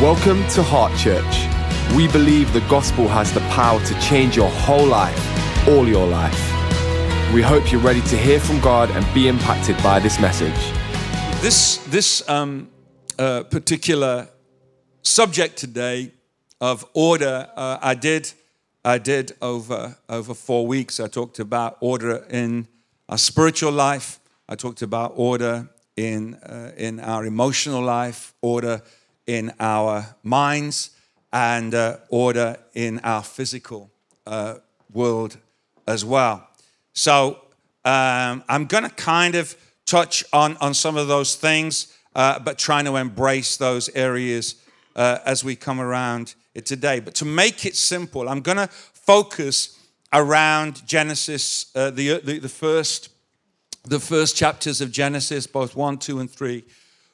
Welcome to Heart Church. We believe the gospel has the power to change your whole life, all your life. We hope you're ready to hear from God and be impacted by this message. This, this um, uh, particular subject today of order, uh, I did, I did over, over four weeks. I talked about order in our spiritual life. I talked about order in, uh, in our emotional life, order in our minds, and uh, order in our physical uh, world as well. So um, I'm going to kind of touch on, on some of those things, uh, but trying to embrace those areas uh, as we come around it today. But to make it simple, I'm going to focus around Genesis, uh, the, the, the first the first chapters of Genesis, both 1, 2, and 3.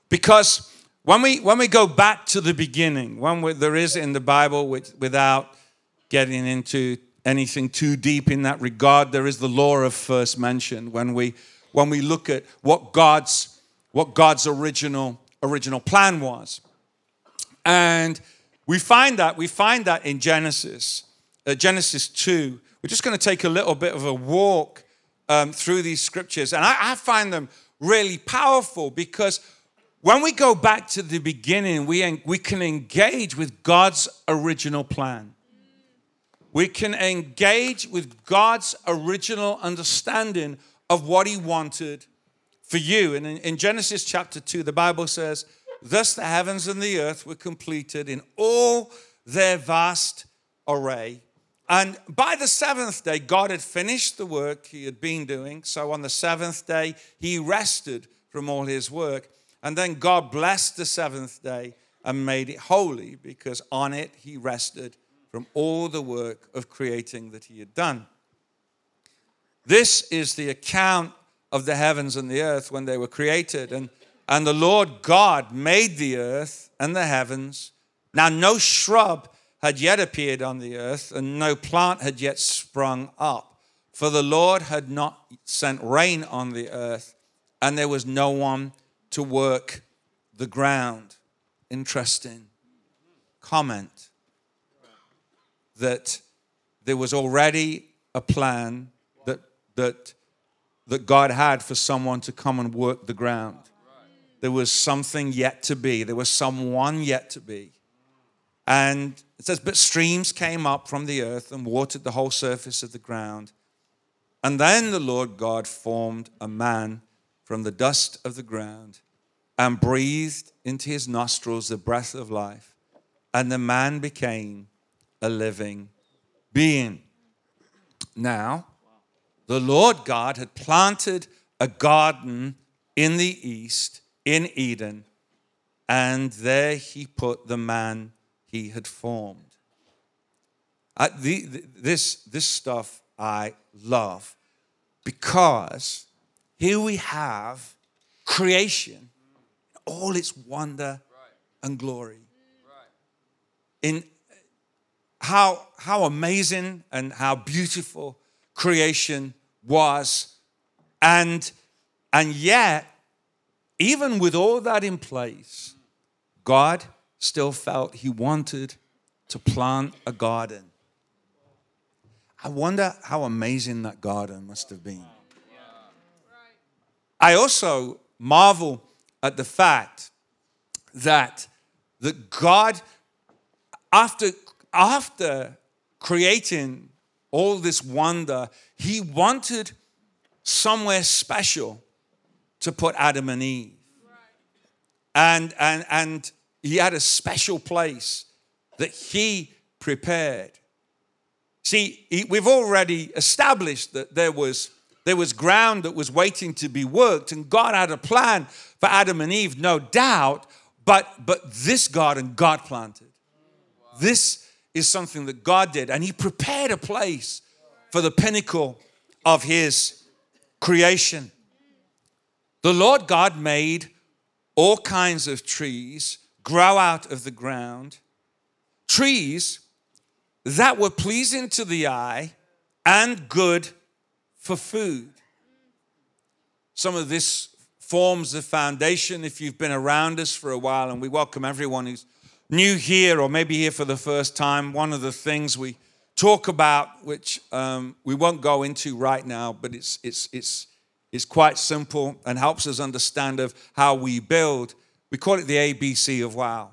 Because when we, when we go back to the beginning, when there is in the Bible, which, without getting into anything too deep in that regard, there is the law of first mention. When we, when we look at what God's, what God's original, original plan was. And we find that, we find that in Genesis, uh, Genesis 2. We're just going to take a little bit of a walk um, through these scriptures. And I, I find them really powerful because when we go back to the beginning, we, we can engage with God's original plan. We can engage with God's original understanding of what He wanted for you. And in, in Genesis chapter 2, the Bible says, Thus the heavens and the earth were completed in all their vast array. And by the seventh day, God had finished the work he had been doing. So on the seventh day, he rested from all his work. And then God blessed the seventh day and made it holy because on it he rested from all the work of creating that he had done. This is the account of the heavens and the earth when they were created. And, and the Lord God made the earth and the heavens. Now, no shrub had yet appeared on the earth, and no plant had yet sprung up. For the Lord had not sent rain on the earth, and there was no one to work the ground. Interesting comment that there was already a plan that, that, that God had for someone to come and work the ground. There was something yet to be, there was someone yet to be. And it says, But streams came up from the earth and watered the whole surface of the ground. And then the Lord God formed a man from the dust of the ground and breathed into his nostrils the breath of life, and the man became a living being. Now, the Lord God had planted a garden in the east, in Eden, and there he put the man he had formed. The, this, this stuff I love because here we have creation, all its wonder and glory. In how, how amazing and how beautiful creation was. And, and yet, even with all that in place, God still felt he wanted to plant a garden. I wonder how amazing that garden must have been. I also marvel at the fact that that God, after, after creating all this wonder, he wanted somewhere special to put Adam and Eve. And, and, and he had a special place that he prepared. See, he, we've already established that there was, there was ground that was waiting to be worked, and God had a plan for Adam and Eve, no doubt, but, but this garden God planted. This is something that God did, and He prepared a place for the pinnacle of His creation. The Lord God made all kinds of trees grow out of the ground, trees that were pleasing to the eye and good for food. Some of this forms the foundation if you've been around us for a while, and we welcome everyone who's new here or maybe here for the first time, one of the things we talk about, which um, we won't go into right now, but it's, it's, it's, it's quite simple and helps us understand of how we build. We call it the ABC of wow,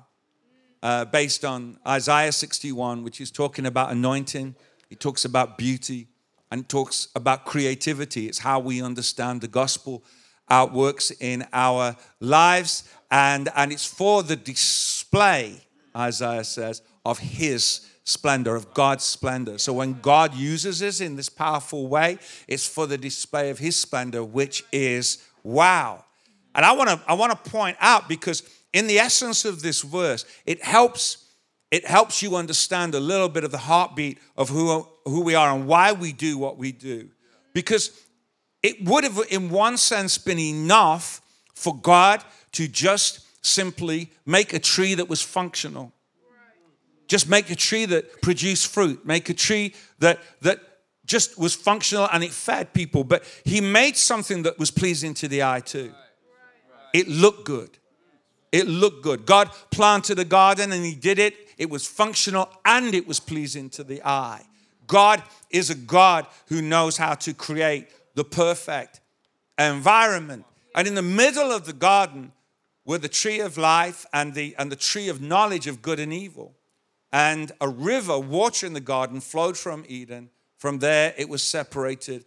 uh, based on Isaiah 61, which is talking about anointing. It talks about beauty and talks about creativity. It's how we understand the gospel outworks in our lives, and, and it's for the display, Isaiah says, of his splendor, of God's splendor. So when God uses us in this powerful way, it's for the display of his splendor, which is wow. And I want to I want to point out because in the essence of this verse, it helps it helps you understand a little bit of the heartbeat of who, who we are and why we do what we do. Because it would have, in one sense, been enough for God to just simply make a tree that was functional just make a tree that produced fruit, make a tree that, that just was functional and it fed people. But he made something that was pleasing to the eye too. It looked good. It looked good. God planted a garden and he did it. It was functional and it was pleasing to the eye. God is a God who knows how to create the perfect environment. And in the middle of the garden were the tree of life and the, and the tree of knowledge of good and evil and a river watering the garden flowed from Eden. From there, it was separated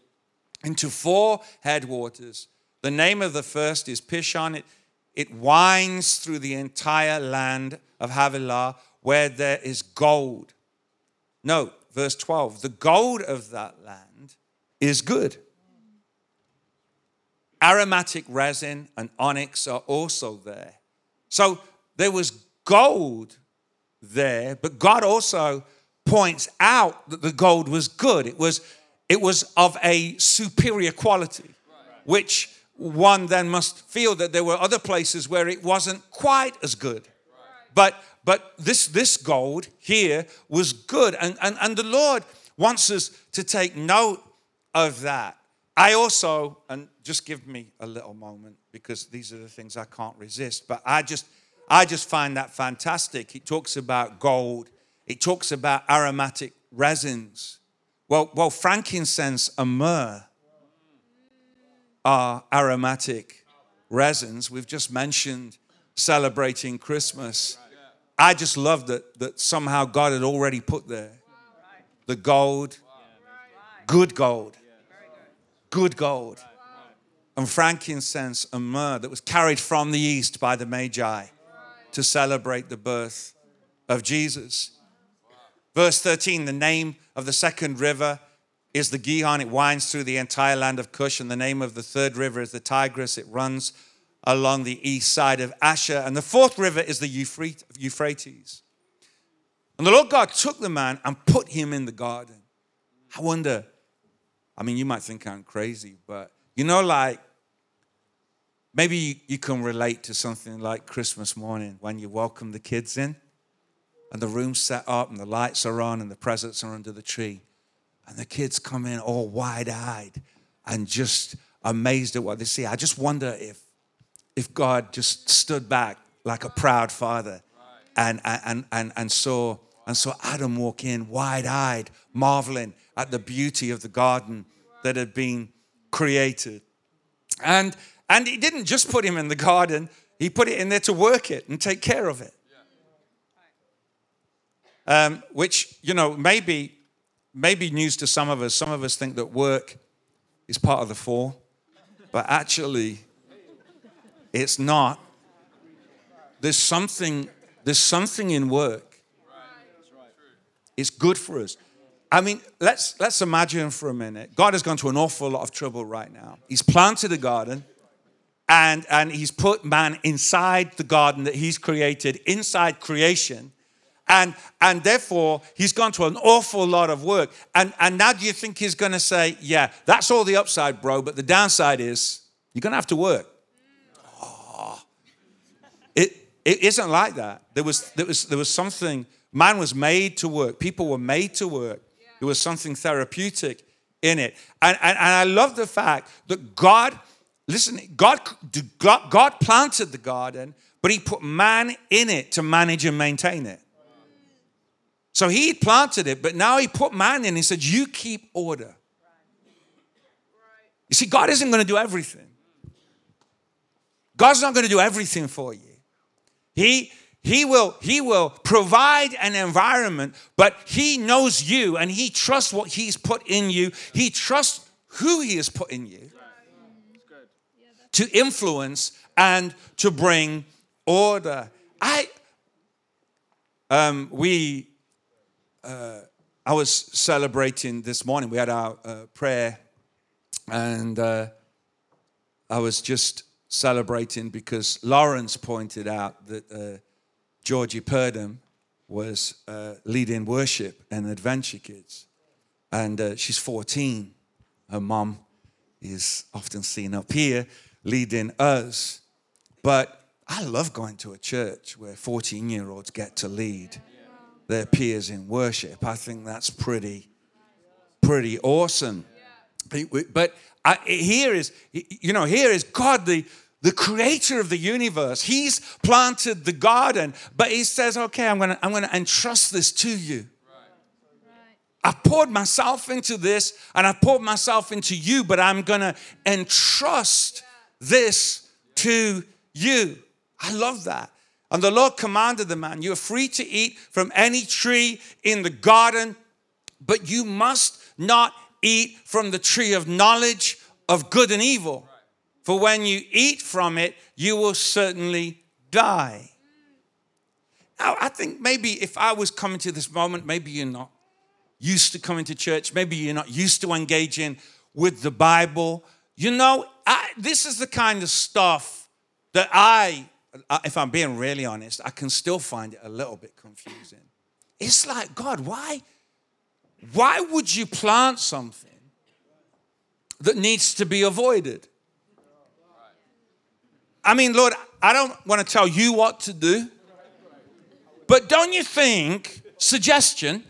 into four headwaters. The name of the first is Pishon. It, it winds through the entire land of Havilah where there is gold. Note, verse 12 the gold of that land is good. Aromatic resin and onyx are also there. So there was gold there, but God also points out that the gold was good. It was, it was of a superior quality, which one then must feel that there were other places where it wasn't quite as good. But but this this gold here was good. And, and, and the Lord wants us to take note of that. I also, and just give me a little moment because these are the things I can't resist, but I just I just find that fantastic. It talks about gold, it talks about aromatic resins. Well, well frankincense and myrrh are aromatic resins. We've just mentioned celebrating Christmas. I just love that, that somehow God had already put there the gold, good gold, good gold, and frankincense and myrrh that was carried from the east by the Magi to celebrate the birth of Jesus. Verse 13 the name of the second river is the Gihon. It winds through the entire land of Cush. And the name of the third river is the Tigris. It runs along the east side of Ashur. And the fourth river is the Euphrates. And the Lord God took the man and put him in the garden. I wonder, I mean, you might think I'm crazy, but you know, like Maybe you can relate to something like Christmas morning when you welcome the kids in and the room's set up and the lights are on and the presents are under the tree. And the kids come in all wide eyed and just amazed at what they see. I just wonder if, if God just stood back like a proud father and, and, and, and, saw, and saw Adam walk in wide eyed, marveling at the beauty of the garden that had been created. And and he didn't just put him in the garden, he put it in there to work it and take care of it. Um, which, you know, maybe, maybe news to some of us. Some of us think that work is part of the fall, but actually, it's not. There's something, there's something in work. It's good for us. I mean, let's let's imagine for a minute. God has gone to an awful lot of trouble right now. He's planted a garden and, and he's put man inside the garden that he's created, inside creation. And, and therefore, he's gone to an awful lot of work. And, and now do you think he's going to say, yeah, that's all the upside, bro, but the downside is you're going to have to work? Oh. It, isn't like that. There was, there, was, there was something, man was made to work, people were made to work. There was something therapeutic in it. And, and, and I love the fact that God listen, God, God planted the garden, but he put man in it to manage and maintain it. So he planted it, but now he put man in. He said, You keep order. You see, God isn't going to do everything. God's not going to do everything for you. He, he, will, he will provide an environment, but He knows you and He trusts what He's put in you. He trusts who He has put in you to influence and to bring order. I, um, we, uh, I was celebrating this morning. We had our uh, prayer, and uh, I was just celebrating because Lawrence pointed out that uh, Georgie Purdom was uh, leading worship and Adventure Kids. And uh, she's 14. Her mom is often seen up here leading us. But I love going to a church where 14 year olds get to lead their peers in worship. I think that's pretty, pretty awesome. But I, here is, you know, here is God, the, the creator of the universe. He's planted the garden, but he says, okay, I'm gonna, I'm gonna entrust this to you. I poured myself into this and I poured myself into you, but I'm gonna entrust this to you. I love that. And the Lord commanded the man, You're free to eat from any tree in the garden, but you must not eat from the tree of knowledge of good and evil. For when you eat from it, you will certainly die. Now, I think maybe if I was coming to this moment, maybe you're not used to coming to church, maybe you're not used to engaging with the Bible. You know, I, this is the kind of stuff that I, uh, if I'm being really honest, I can still find it a little bit confusing. It's like, God, why? Why would you plant something that needs to be avoided? I mean, Lord, I don't want to tell you what to do, but don't you think, suggestion,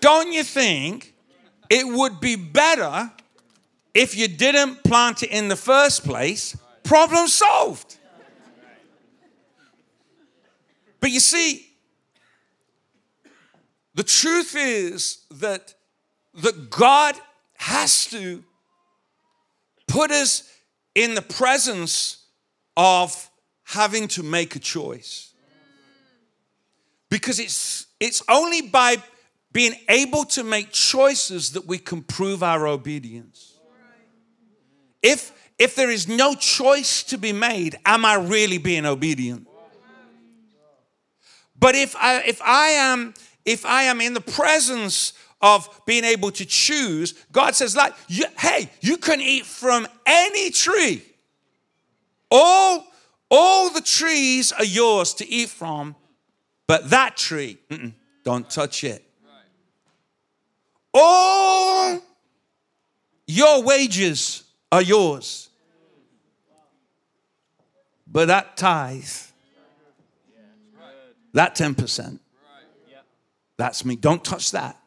don't you think it would be better if you didn't plant it in the first place? Problem solved. But you see, the truth is that, that God has to put us in the presence of having to make a choice. Because it's, it's only by being able to make choices that we can prove our obedience. If, if there is no choice to be made, am I really being obedient? But if I, if I am if I am in the presence of being able to choose, God says, like, you, hey, you can eat from any tree. All, all the trees are yours to eat from, but that tree, don't touch it. All your wages are yours, but that tithe, that 10%, that's me. Don't touch that.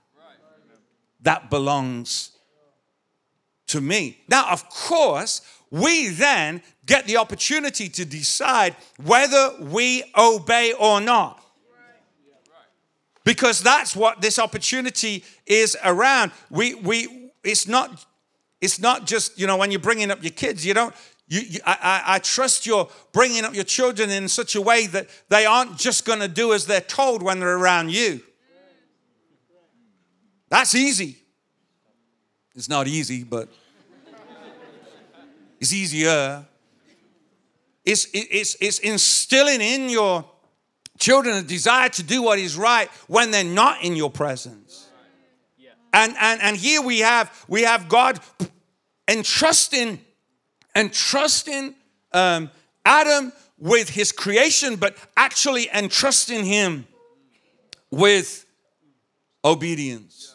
That belongs to me. Now, of course, we then get the opportunity to decide whether we obey or not. Because that's what this opportunity is around. We, we, it's not, it's not just, you know, when you're bringing up your kids, you don't, you, you, I, I, trust you're bringing up your children in such a way that they aren't just going to do as they're told when they're around you. That's easy. It's not easy, but it's easier. It's, it's, it's instilling in your children a desire to do what is right when they're not in your presence. And, and, and here we have, we have God entrusting, entrusting um, Adam with his creation, but actually entrusting him with obedience.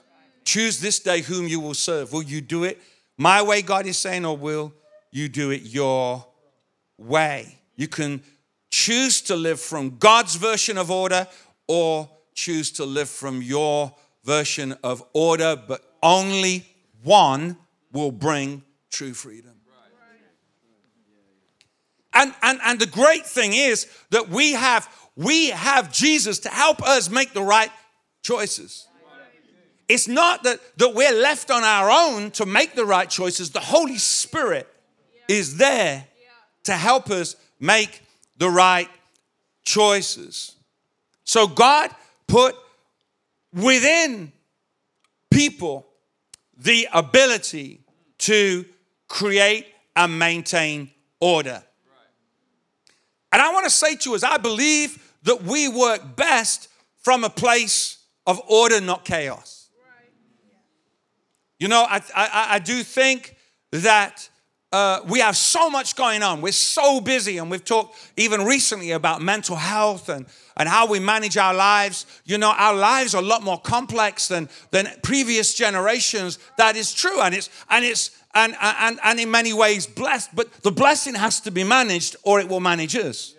Choose this day whom you will serve. Will you do it my way, God is saying, or will you do it your way. You can choose to live from God's version of order or choose to live from your version of order, but only one will bring true freedom. And, and, and the great thing is that we have, we have Jesus to help us make the right choices. It's not that, that we're left on our own to make the right choices. The Holy Spirit is there to help us make the right choices. So God put within people the ability to create and maintain order. And I want to say to us, I believe that we work best from a place of order, not chaos. You know, I, I, I do think that uh, we have so much going on. We're so busy, and we've talked even recently about mental health and, and how we manage our lives. You know, our lives are a lot more complex than, than previous generations. That is true, and it's and it's and, and, and in many ways blessed, but the blessing has to be managed or it will manage us.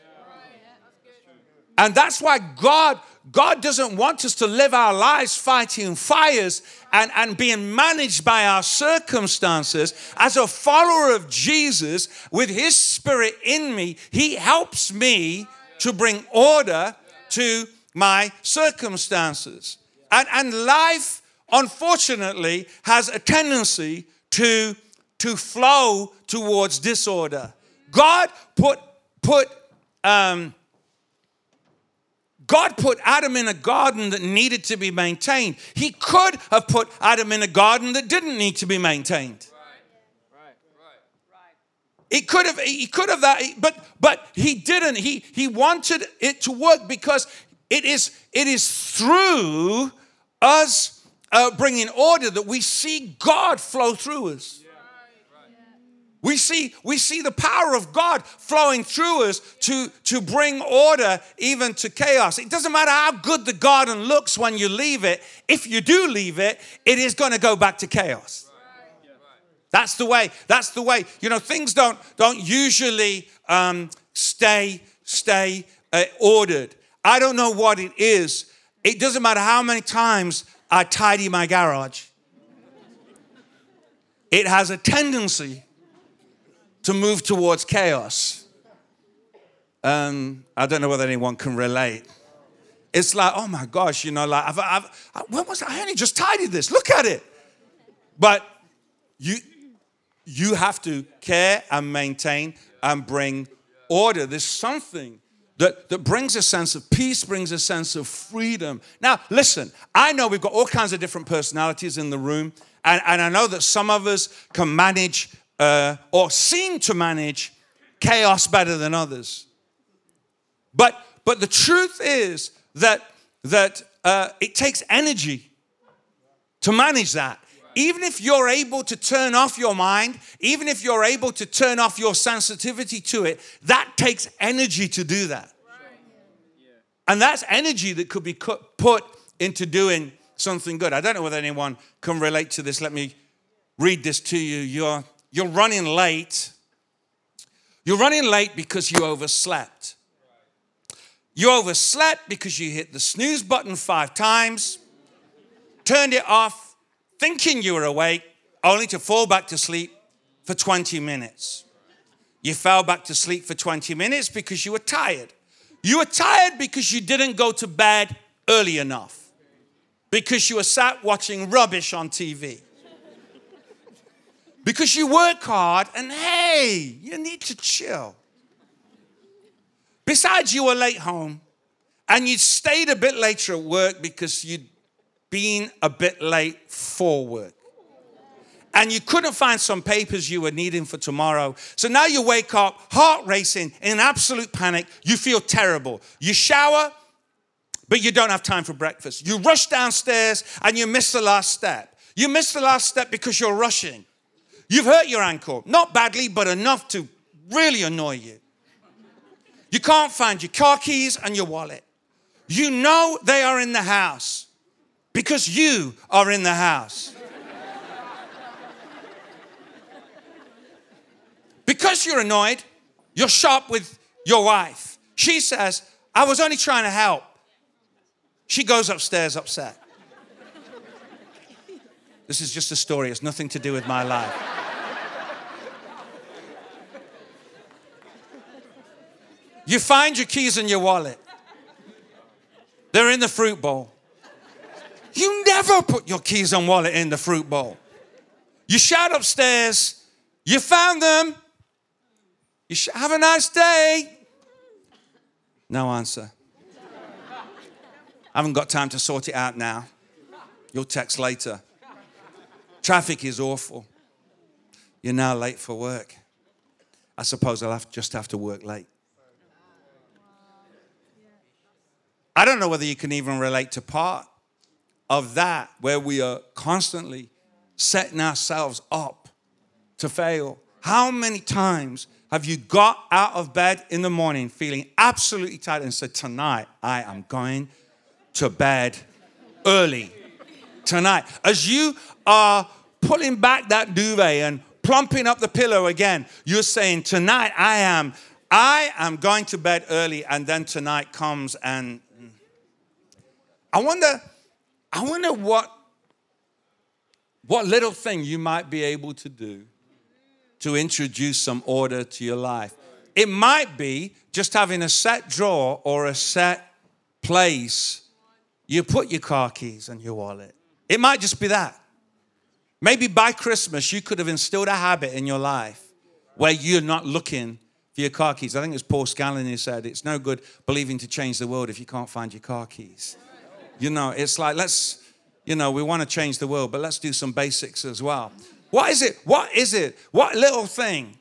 And that's why God God doesn't want us to live our lives fighting fires and, and being managed by our circumstances. As a follower of Jesus, with His Spirit in me, He helps me to bring order to my circumstances. And, and life, unfortunately, has a tendency to, to flow towards disorder. God put, put um, God put Adam in a garden that needed to be maintained. He could have put Adam in a garden that didn't need to be maintained. He could have, he could have that, but but he didn't. He he wanted it to work because it is it is through us uh, bringing order that we see God flow through us. We see, we see the power of God flowing through us to, to bring order even to chaos. It doesn't matter how good the garden looks when you leave it, if you do leave it, it is going to go back to chaos. That's the way. That's the way. You know, things don't, don't usually um, stay, stay uh, ordered. I don't know what it is. It doesn't matter how many times I tidy my garage. It has a tendency to move towards chaos. Um, I don't know whether anyone can relate. It's like, oh my gosh, you know, like, I've, I've, I, when was I? I only just tidied this. Look at it. But you, you have to care and maintain and bring order. There's something that, that brings a sense of peace, brings a sense of freedom. Now, listen, I know we've got all kinds of different personalities in the room, and, and I know that some of us can manage uh, or seem to manage chaos better than others. But, but the truth is that, that uh, it takes energy to manage that. Even if you're able to turn off your mind, even if you're able to turn off your sensitivity to it, that takes energy to do that. And that's energy that could be put into doing something good. I don't know whether anyone can relate to this. Let me read this to you. You're you're running late. You're running late because you overslept. You overslept because you hit the snooze button five times, turned it off, thinking you were awake, only to fall back to sleep for 20 minutes. You fell back to sleep for 20 minutes because you were tired. You were tired because you didn't go to bed early enough, because you were sat watching rubbish on TV because you work hard and hey, you need to chill. Besides, you were late home and you stayed a bit later at work because you'd been a bit late for work. And you couldn't find some papers you were needing for tomorrow. So now you wake up, heart racing, in absolute panic. You feel terrible. You shower, but you don't have time for breakfast. You rush downstairs and you miss the last step. You miss the last step because you're rushing. You've hurt your ankle, not badly, but enough to really annoy you. You can't find your car keys and your wallet. You know they are in the house because you are in the house. because you're annoyed, you're sharp with your wife. She says, I was only trying to help. She goes upstairs upset. This is just a story, it's nothing to do with my life. You find your keys in your wallet. They're in the fruit bowl. You never put your keys and wallet in the fruit bowl. You shout upstairs, you found them. You sh- have a nice day. No answer. I haven't got time to sort it out now. You'll text later. Traffic is awful. You're now late for work. I suppose I'll have, just have to work late. I don't know whether you can even relate to part of that where we are constantly setting ourselves up to fail. How many times have you got out of bed in the morning feeling absolutely tired and said, Tonight I am going to bed early? Tonight. As you are pulling back that duvet and plumping up the pillow again, you're saying, Tonight I am. I am going to bed early, and then tonight comes and I wonder, I wonder what, what little thing you might be able to do to introduce some order to your life. It might be just having a set drawer or a set place you put your car keys and your wallet. It might just be that. Maybe by Christmas, you could have instilled a habit in your life where you're not looking for your car keys. I think it's Paul Scanlon who said, It's no good believing to change the world if you can't find your car keys. You know, it's like, let's, you know, we want to change the world, but let's do some basics as well. What is it? What is it? What little thing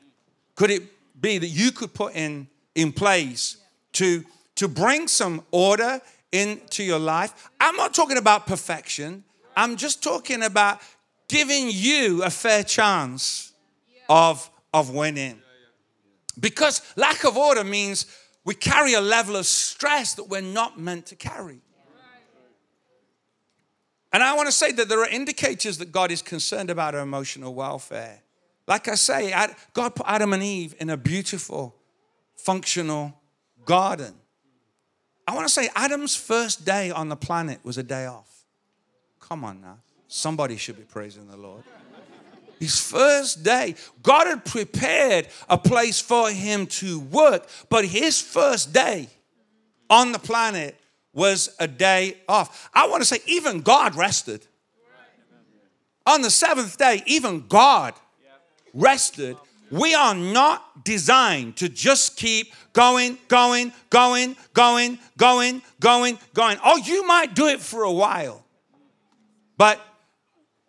could it be that you could put in, in place to, to bring some order into your life? I'm not talking about perfection. I'm just talking about giving you a fair chance of, of winning. Because lack of order means we carry a level of stress that we're not meant to carry. And I want to say that there are indicators that God is concerned about our emotional welfare. Like I say, God put Adam and Eve in a beautiful, functional garden. I want to say Adam's first day on the planet was a day off. Come on now. Somebody should be praising the Lord. His first day, God had prepared a place for him to work, but his first day on the planet was a day off. I want to say, even God rested. On the seventh day, even God rested. We are not designed to just keep going, going, going, going, going, going, going. Oh, you might do it for a while. But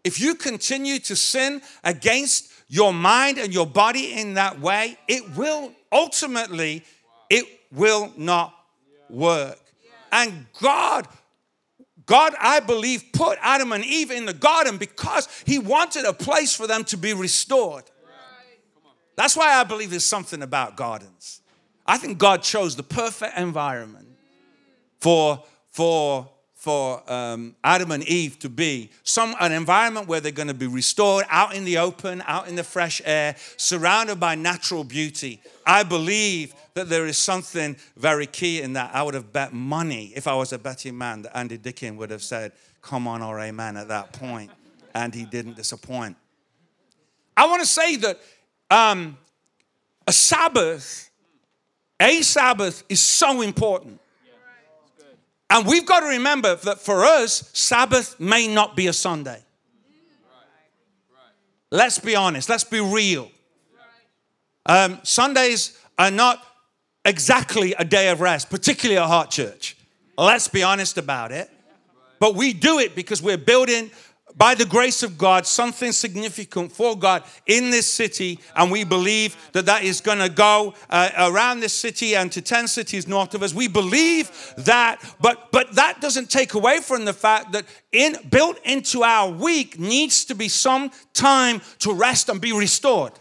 if you continue to sin against your mind and your body in that way, it will ultimately, it will not work. And God, God, I believe, put Adam and Eve in the garden because He wanted a place for them to be restored. That's why I believe there's something about gardens. I think God chose the perfect environment for, for for um, Adam and Eve to be some an environment where they're going to be restored out in the open, out in the fresh air, surrounded by natural beauty. I believe that there is something very key in that. I would have bet money if I was a betting man that Andy Dickin would have said, "Come on, or amen" at that point. and he didn't disappoint. I want to say that um, a Sabbath, a Sabbath, is so important and we've got to remember that for us, Sabbath may not be a Sunday. Let's be honest, let's be real. Um, Sundays are not exactly a day of rest, particularly at Heart Church. Let's be honest about it. But we do it because we're building by the grace of God, something significant for God in this city, and we believe that that is going to go uh, around this city and to 10 cities north of us. We believe that, but, but that doesn't take away from the fact that in, built into our week needs to be some time to rest and be restored.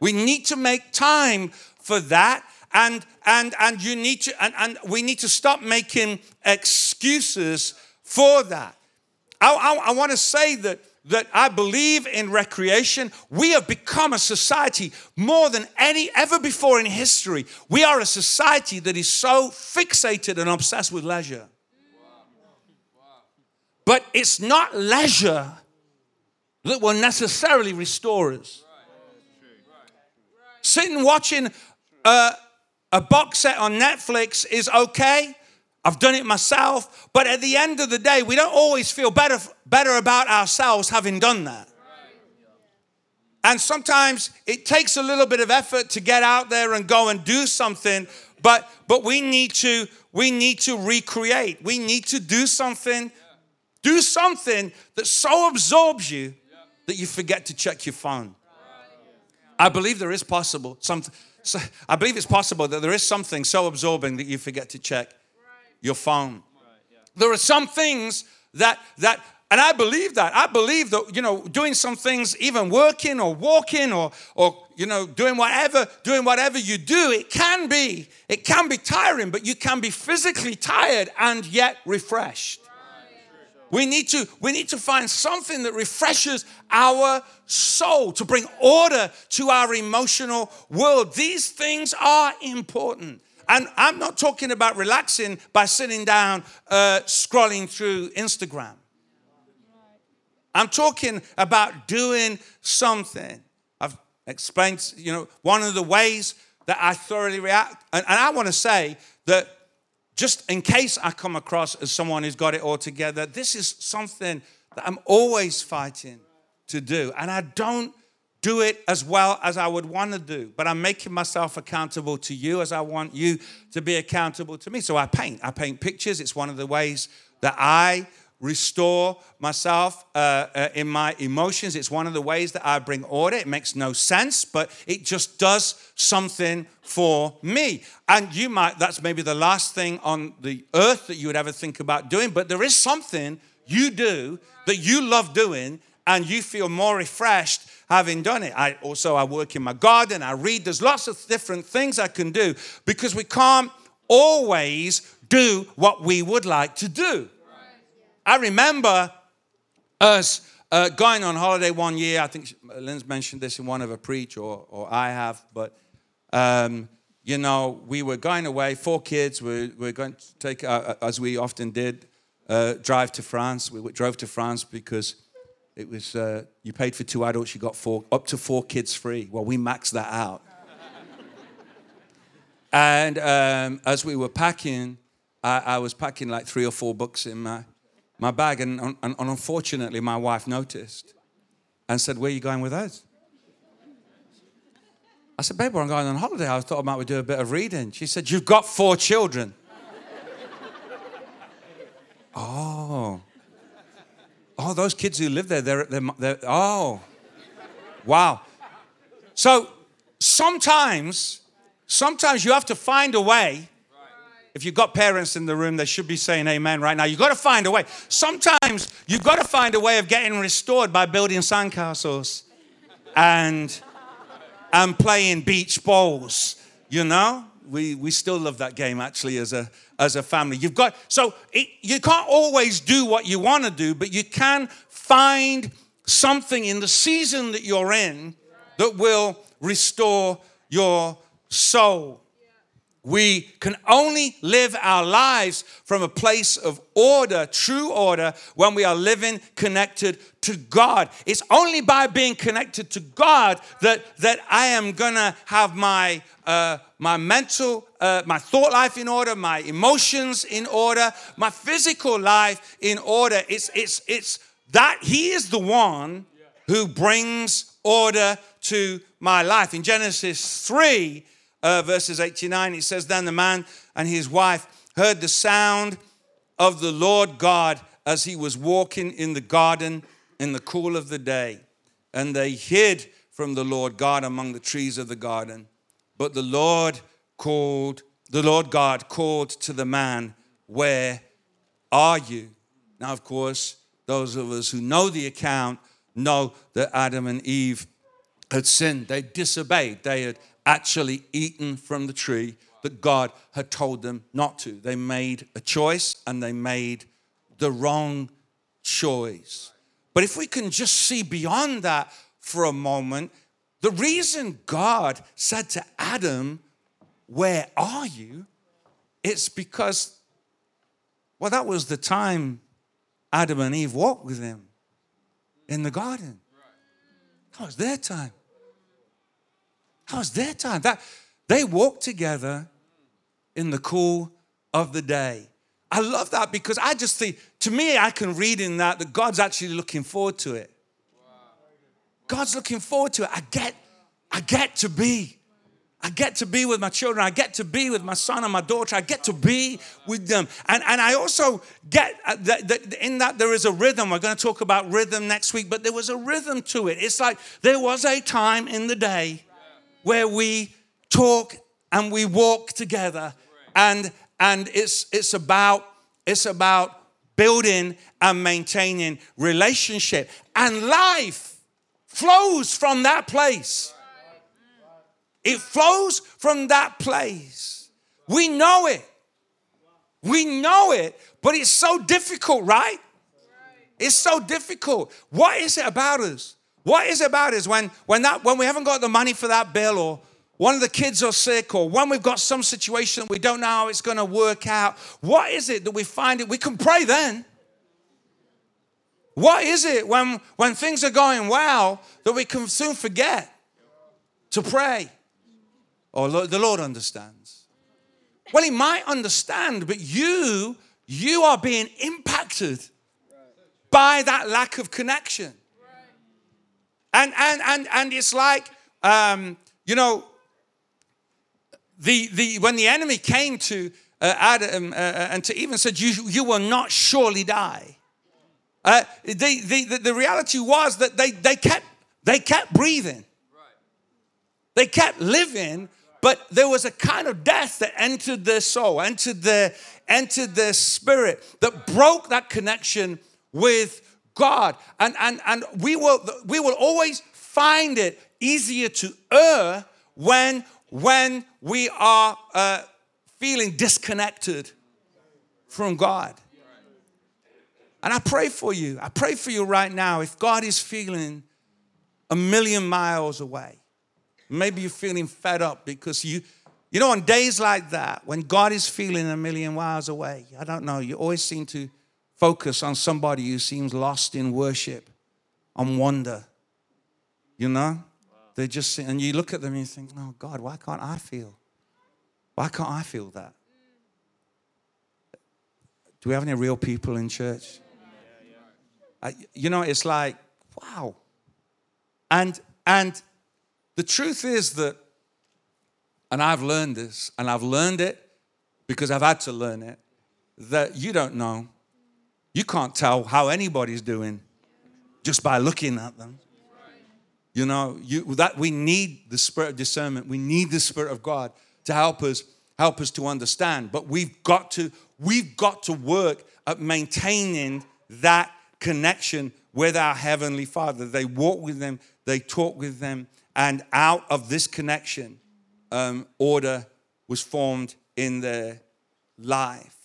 We need to make time for that and and and you need to and, and we need to stop making excuses for that I, I, I want to say that that I believe in recreation. We have become a society more than any ever before in history. We are a society that is so fixated and obsessed with leisure. But it's not leisure that will necessarily restore us. Sitting watching a, a box set on Netflix is okay. I've done it myself. But at the end of the day, we don't always feel better, better about ourselves having done that. And sometimes it takes a little bit of effort to get out there and go and do something, but but we need to we need to recreate. We need to do something do something that so absorbs you that you forget to check your phone. I believe there is possible some so I believe it's possible that there is something so absorbing that you forget to check your phone. There are some things that that and I believe that. I believe that, you know, doing some things, even working or walking or, or, you know, doing whatever, doing whatever you do, it can be, it can be tiring, but you can be physically tired and yet refreshed. We need to, we need to find something that refreshes our soul to bring order to our emotional world. These things are important. And I'm not talking about relaxing by sitting down, uh, scrolling through Instagram. I'm talking about doing something. I've explained, you know, one of the ways that I thoroughly react. And, and I want to say that just in case I come across as someone who's got it all together, this is something that I'm always fighting to do. And I don't do it as well as I would want to do, but I'm making myself accountable to you as I want you to be accountable to me. So I paint. I paint pictures. It's one of the ways that I restore myself uh, uh, in my emotions. It's one of the ways that I bring order. It makes no sense, but it just does something for me. And you might, that's maybe the last thing on the earth that you would ever think about doing, but there is something you do that you love doing and you feel more refreshed having done it. I also I work in my garden, I read. There's lots of different things I can do because we can't always do what we would like to do. I remember us uh, going on holiday one year. I think Lynn's mentioned this in one of her preach, or, or I have, but um, you know, we were going away, four kids. We were going to take, uh, uh, as we often did, uh, drive to France. We drove to France because it was uh, you paid for two adults, you got four, up to four kids free. Well, we maxed that out. and um, as we were packing, I, I was packing like three or four books in my my bag, and, and, and unfortunately, my wife noticed and said, Where are you going with us? I said, Babe, I'm going on holiday. I thought I might do a bit of reading. She said, You've got four children. oh. Oh, those kids who live there, they're, they're, they're, oh. Wow. So sometimes, sometimes you have to find a way if you've got parents in the room, they should be saying amen right now. You've got to find a way. Sometimes you've got to find a way of getting restored by building sandcastles and, and playing beach balls, you know? We, we still love that game actually as a, as a family. You've got, so it, you can't always do what you want to do, but you can find something in the season that you're in that will restore your soul. We can only live our lives from a place of order, true order, when we are living connected to God. It's only by being connected to God that, that I am gonna have my, uh, my mental, uh, my thought life in order, my emotions in order, my physical life in order. It's, it's, it's that He is the one who brings order to my life. In Genesis 3, uh, verses 89, it says, Then the man and his wife heard the sound of the Lord God as he was walking in the garden in the cool of the day. And they hid from the Lord God among the trees of the garden. But the Lord called, the Lord God called to the man, Where are you? Now, of course, those of us who know the account know that Adam and Eve had sinned. They disobeyed. They had actually eaten from the tree that God had told them not to. They made a choice and they made the wrong choice. But if we can just see beyond that for a moment, the reason God said to Adam, Where are you? It's because, well, that was the time Adam and Eve walked with him in the garden. That was their time. That was their time. That they walked together in the cool of the day. I love that because I just think, to me, I can read in that that God's actually looking forward to it. God's looking forward to it. I get, I get to be. I get to be with my children. I get to be with my son and my daughter. I get to be with them. And, and I also get uh, that, that in that there is a rhythm. We're going to talk about rhythm next week, but there was a rhythm to it. It's like there was a time in the day where we talk and we walk together. And, and it's, it's, about, it's about building and maintaining relationship. And life flows from that place. It flows from that place. We know it. We know it, but it's so difficult, right? It's so difficult. What is it about us? What is it about is when, when, that, when we haven't got the money for that bill or one of the kids are sick or when we've got some situation we don't know how it's going to work out? What is it that we find it? We can pray then. What is it when, when things are going well that we can soon forget to pray? Or oh, the Lord understands. Well, He might understand, but you, you are being impacted by that lack of connection. And and and and it's like um, you know, the the when the enemy came to uh, Adam uh, uh and to Eve said, "You you will not surely die." Uh, the, the, the reality was that they, they, kept, they kept breathing. They kept living, but there was a kind of death that entered their soul, entered their, entered their spirit, that broke that connection with God. And, and, and we, will, we will always find it easier to err when, when we are uh, feeling disconnected from God. And I pray for you. I pray for you right now. If God is feeling a million miles away, maybe you're feeling fed up because you, you know, on days like that, when God is feeling a million miles away, I don't know, you always seem to focus on somebody who seems lost in worship, on wonder. You know? They just, and you look at them and you think, oh God, why can't I feel? Why can't I feel that? Do we have any real people in church? I, you know, it's like, wow. And and the truth is that, and I've learned this, and I've learned it because I've had to learn it, that you don't know. You can't tell how anybody's doing just by looking at them. You know, you, that we need the spirit of discernment. We need the spirit of God to help us help us to understand. But we've got to we've got to work at maintaining that connection with our Heavenly Father. They walk with them, they talk with them, and out of this connection, um, order was formed in their life.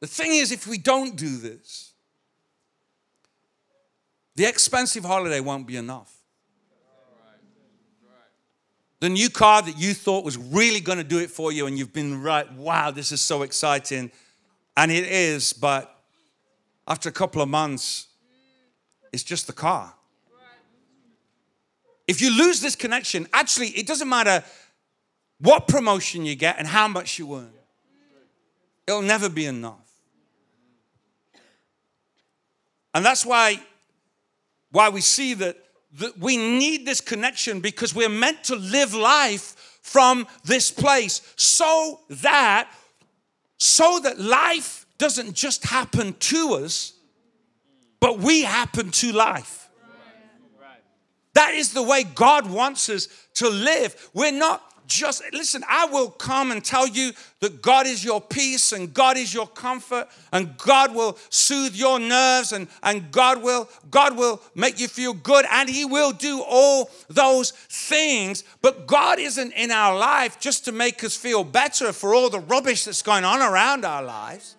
The thing is, if we don't do this, the expensive holiday won't be enough. The new car that you thought was really going to do it for you, and you've been right, wow, this is so exciting and it is, but after a couple of months, it's just the car. If you lose this connection, actually, it doesn't matter what promotion you get and how much you earn, it'll never be enough. And that's why, why we see that, that we need this connection because we're meant to live life from this place so that so that life doesn't just happen to us, but we happen to life. That is the way God wants us to live. We're not just, listen, I will come and tell you that God is your peace and God is your comfort and God will soothe your nerves and, and God will God will make you feel good and he will do all those things. But God isn't in our life just to make us feel better for all the rubbish that's going on around our lives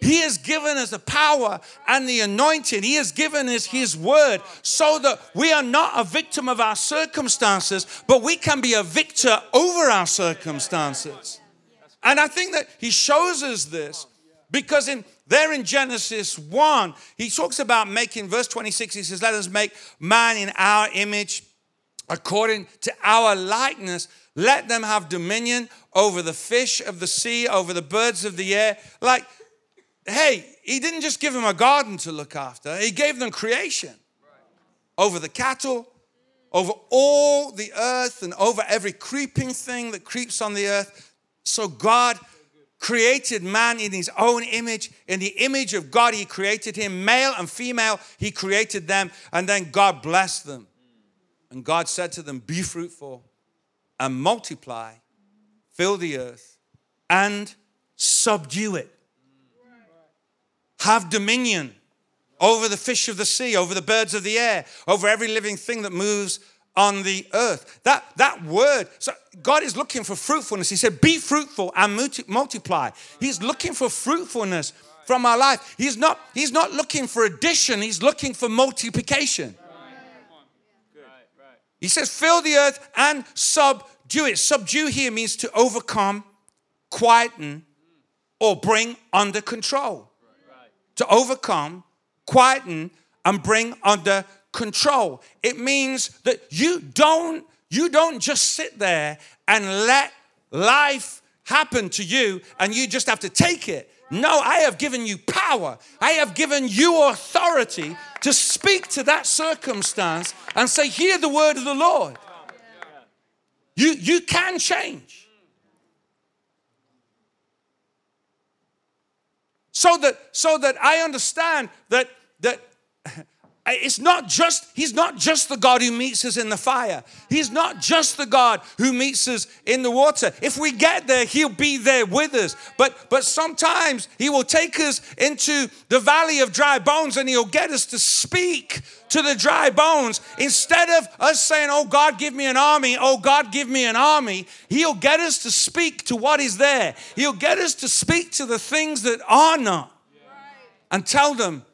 he has given us the power and the anointing. He has given us His word so that we are not a victim of our circumstances, but we can be a victor over our circumstances. And I think that He shows us this because in there in Genesis 1, He talks about making, verse 26, He says, Let us make man in our image according to our likeness. Let them have dominion over the fish of the sea, over the birds of the air. Like, hey, he didn't just give them a garden to look after, he gave them creation over the cattle, over all the earth, and over every creeping thing that creeps on the earth. So God created man in his own image. In the image of God, he created him, male and female, he created them, and then God blessed them. And God said to them, Be fruitful and multiply, fill the earth, and subdue it. Have dominion over the fish of the sea, over the birds of the air, over every living thing that moves on the earth. That, that word, so God is looking for fruitfulness. He said, Be fruitful and multiply. He's looking for fruitfulness from our life. He's not, he's not looking for addition, He's looking for multiplication. He says, Fill the earth and subdue it. Subdue here means to overcome, quieten, or bring under control. To overcome, quieten, and bring under control. It means that you don't you don't just sit there and let life happen to you and you just have to take it. No, I have given you power. I have given you authority to speak to that circumstance and say, Hear the word of the Lord. You, you can change. So that, so that I understand that, that it's not just he's not just the god who meets us in the fire. He's not just the god who meets us in the water. If we get there he'll be there with us. But but sometimes he will take us into the valley of dry bones and he'll get us to speak to the dry bones. Instead of us saying oh god give me an army. Oh god give me an army he'll get us to speak to what is there. He'll get us to speak to the things that are not and tell them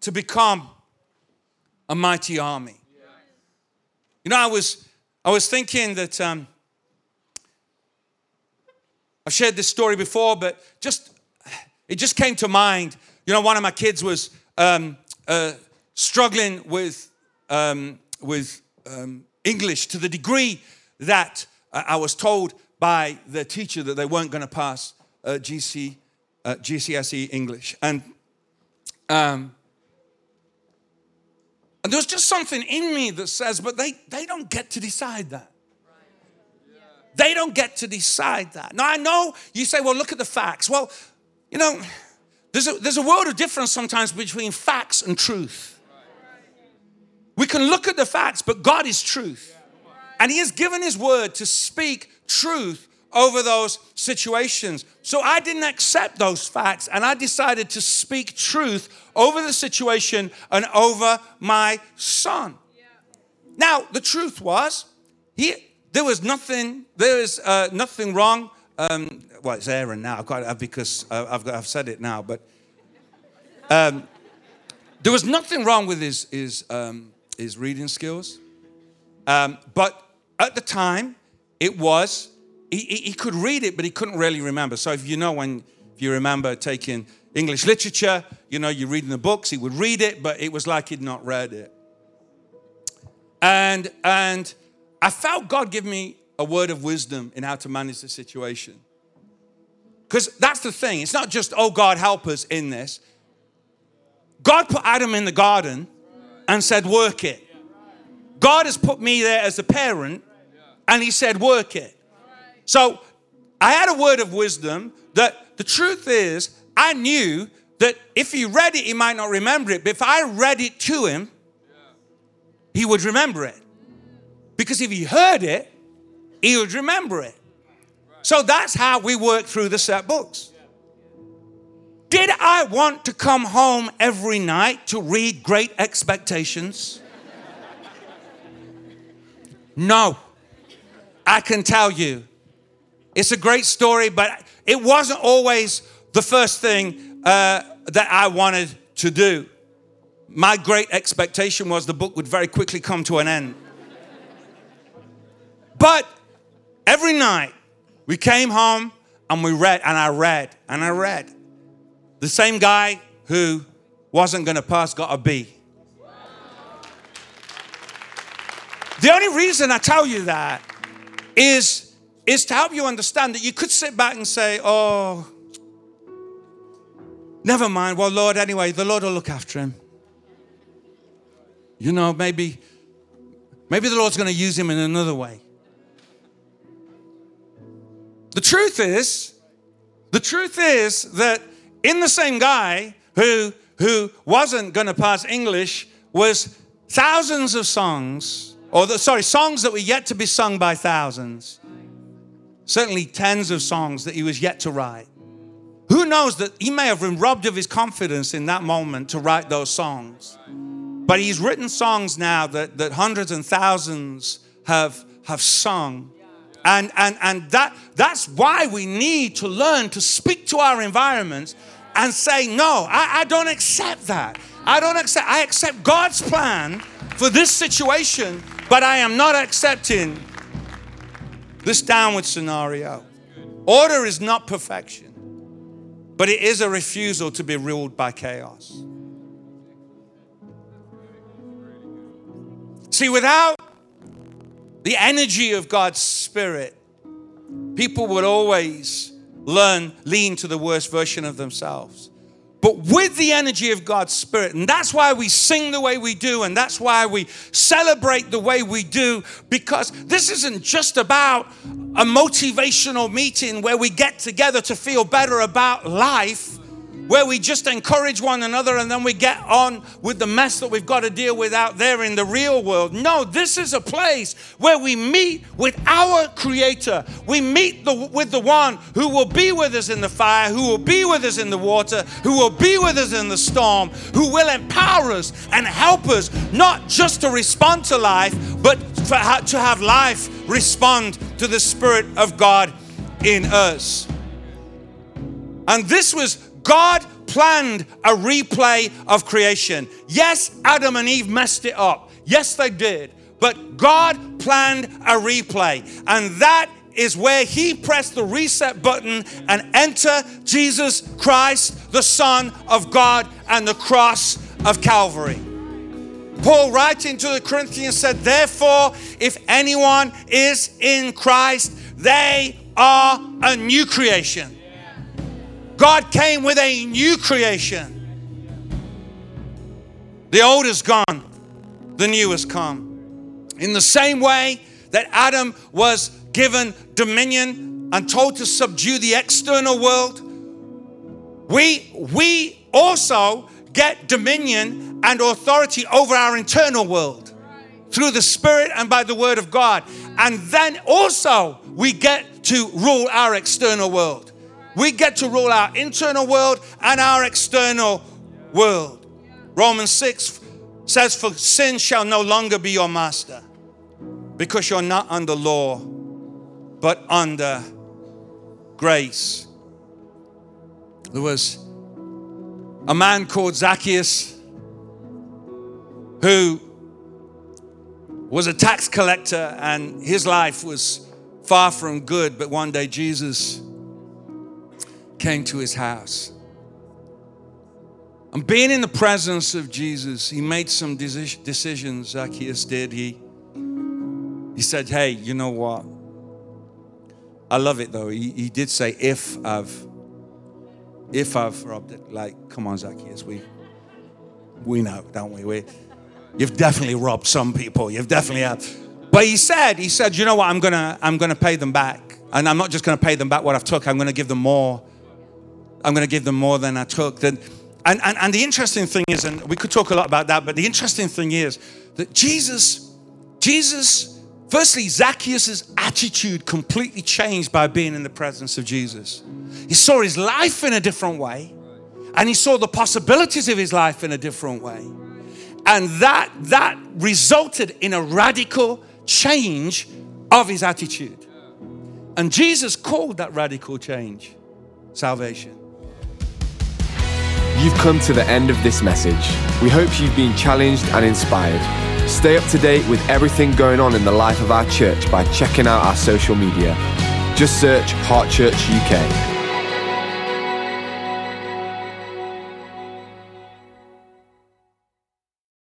to become a mighty army. You know, I was I was thinking that um, I've shared this story before, but just it just came to mind. You know, one of my kids was um, uh, struggling with um, with um, English to the degree that I was told by the teacher that they weren't going to pass uh, GC, uh, GCSE English, and um, and there's just something in me that says, but they, they don't get to decide that. They don't get to decide that. Now, I know you say, well, look at the facts. Well, you know, there's a, there's a world of difference sometimes between facts and truth. We can look at the facts, but God is truth. And He has given His word to speak truth over those situations. So I didn't accept those facts and I decided to speak truth over the situation and over my son. Now, the truth was, he, there was nothing, there is uh, nothing wrong. Um, well, it's Aaron now, I've got, because uh, I've, got, I've said it now, but um, there was nothing wrong with his, his, um, his reading skills. Um, but at the time, it was he, he could read it, but he couldn't really remember. So if you know when, if you remember taking English literature, you know, you're reading the books, he would read it, but it was like he'd not read it. And, and I felt God give me a word of wisdom in how to manage the situation. Because that's the thing. It's not just, oh, God, help us in this. God put Adam in the garden and said, work it. God has put me there as a parent and he said, work it. So I had a word of wisdom that the truth is, I knew that if he read it, he might not remember it. But if I read it to him, he would remember it. Because if he heard it, he would remember it. So that's how we work through the set books. Did I want to come home every night to read Great Expectations? No. I can tell you, it's a great story, but it wasn't always the first thing uh, that I wanted to do. My great expectation was the book would very quickly come to an end. But every night we came home and we read, and I read, and I read. The same guy who wasn't going to pass got a B. The only reason I tell you that is, is to help you understand that you could sit back and say, oh, never mind. Well, Lord, anyway, the Lord will look after him. You know, maybe, maybe the Lord's going to use him in another way. The truth is, the truth is that in the same guy who, who wasn't going to pass English was thousands of songs, or the, sorry, songs that were yet to be sung by thousands. Certainly tens of songs that he was yet to write. Who knows that he may have been robbed of his confidence in that moment to write those songs. But he's written songs now that, that hundreds and thousands have, have sung. And, and, and that, that's why we need to learn to speak to our environments and say, no, I, I don't accept that. I don't accept, I accept God's plan for this situation, but I am not accepting this downward scenario. Order is not perfection, but it is a refusal to be ruled by chaos. See, without the energy of God's Spirit, people would always learn, lean to the worst version of themselves. But with the energy of God's Spirit, and that's why we sing the way we do, and that's why we celebrate the way we do, because this isn't just about a motivational meeting where we get together to feel better about life where we just encourage one another and then we get on with the mess that we've got to deal with out there in the real world. No, this is a place where we meet with our Creator. We meet the, with the one who will be with us in the fire, who will be with us in the water, who will be with us in the storm, who will empower us and help us not just to respond to life, but to have life respond to the Spirit of God in us. And this was God planned a replay of creation. Yes, Adam and Eve messed it up. Yes, they did. But God planned a replay. And that is where he pressed the reset button and enter Jesus Christ, the Son of God, and the cross of Calvary. Paul, writing to the Corinthians, said, Therefore, if anyone is in Christ, they are a new creation. God came with a new creation. The old is gone, the new has come. In the same way that Adam was given dominion and told to subdue the external world, we, we also get dominion and authority over our internal world through the Spirit and by the Word of God. And then also we get to rule our external world. We get to rule our internal world and our external world. Romans 6 says, For sin shall no longer be your master because you're not under law, but under grace. There was a man called Zacchaeus who was a tax collector and his life was far from good, but one day Jesus came to his house. And being in the presence of Jesus, he made some decisions, Zacchaeus did. He, he said, Hey, you know what? I love it though. He, he did say, If I've, if I've robbed it, like, come on, Zacchaeus, we, we know, don't we? we? You've definitely robbed some people. You've definitely have. But he said, he said, you know what? I'm gonna, I'm gonna pay them back, and I'm not just gonna pay them back what I've took. I'm gonna give them more I'm going to give them more than I took. Then, and, and, and the interesting thing is, and we could talk a lot about that, but the interesting thing is that Jesus, Jesus, firstly, Zacchaeus' attitude completely changed by being in the presence of Jesus. He saw his life in a different way, and he saw the possibilities of his life in a different way. And that, that resulted in a radical change of his attitude. And Jesus called that radical change salvation. You've come to the end of this message. We hope you've been challenged and inspired. Stay up to date with everything going on in the life of our church by checking out our social media. Just search Heart Church UK.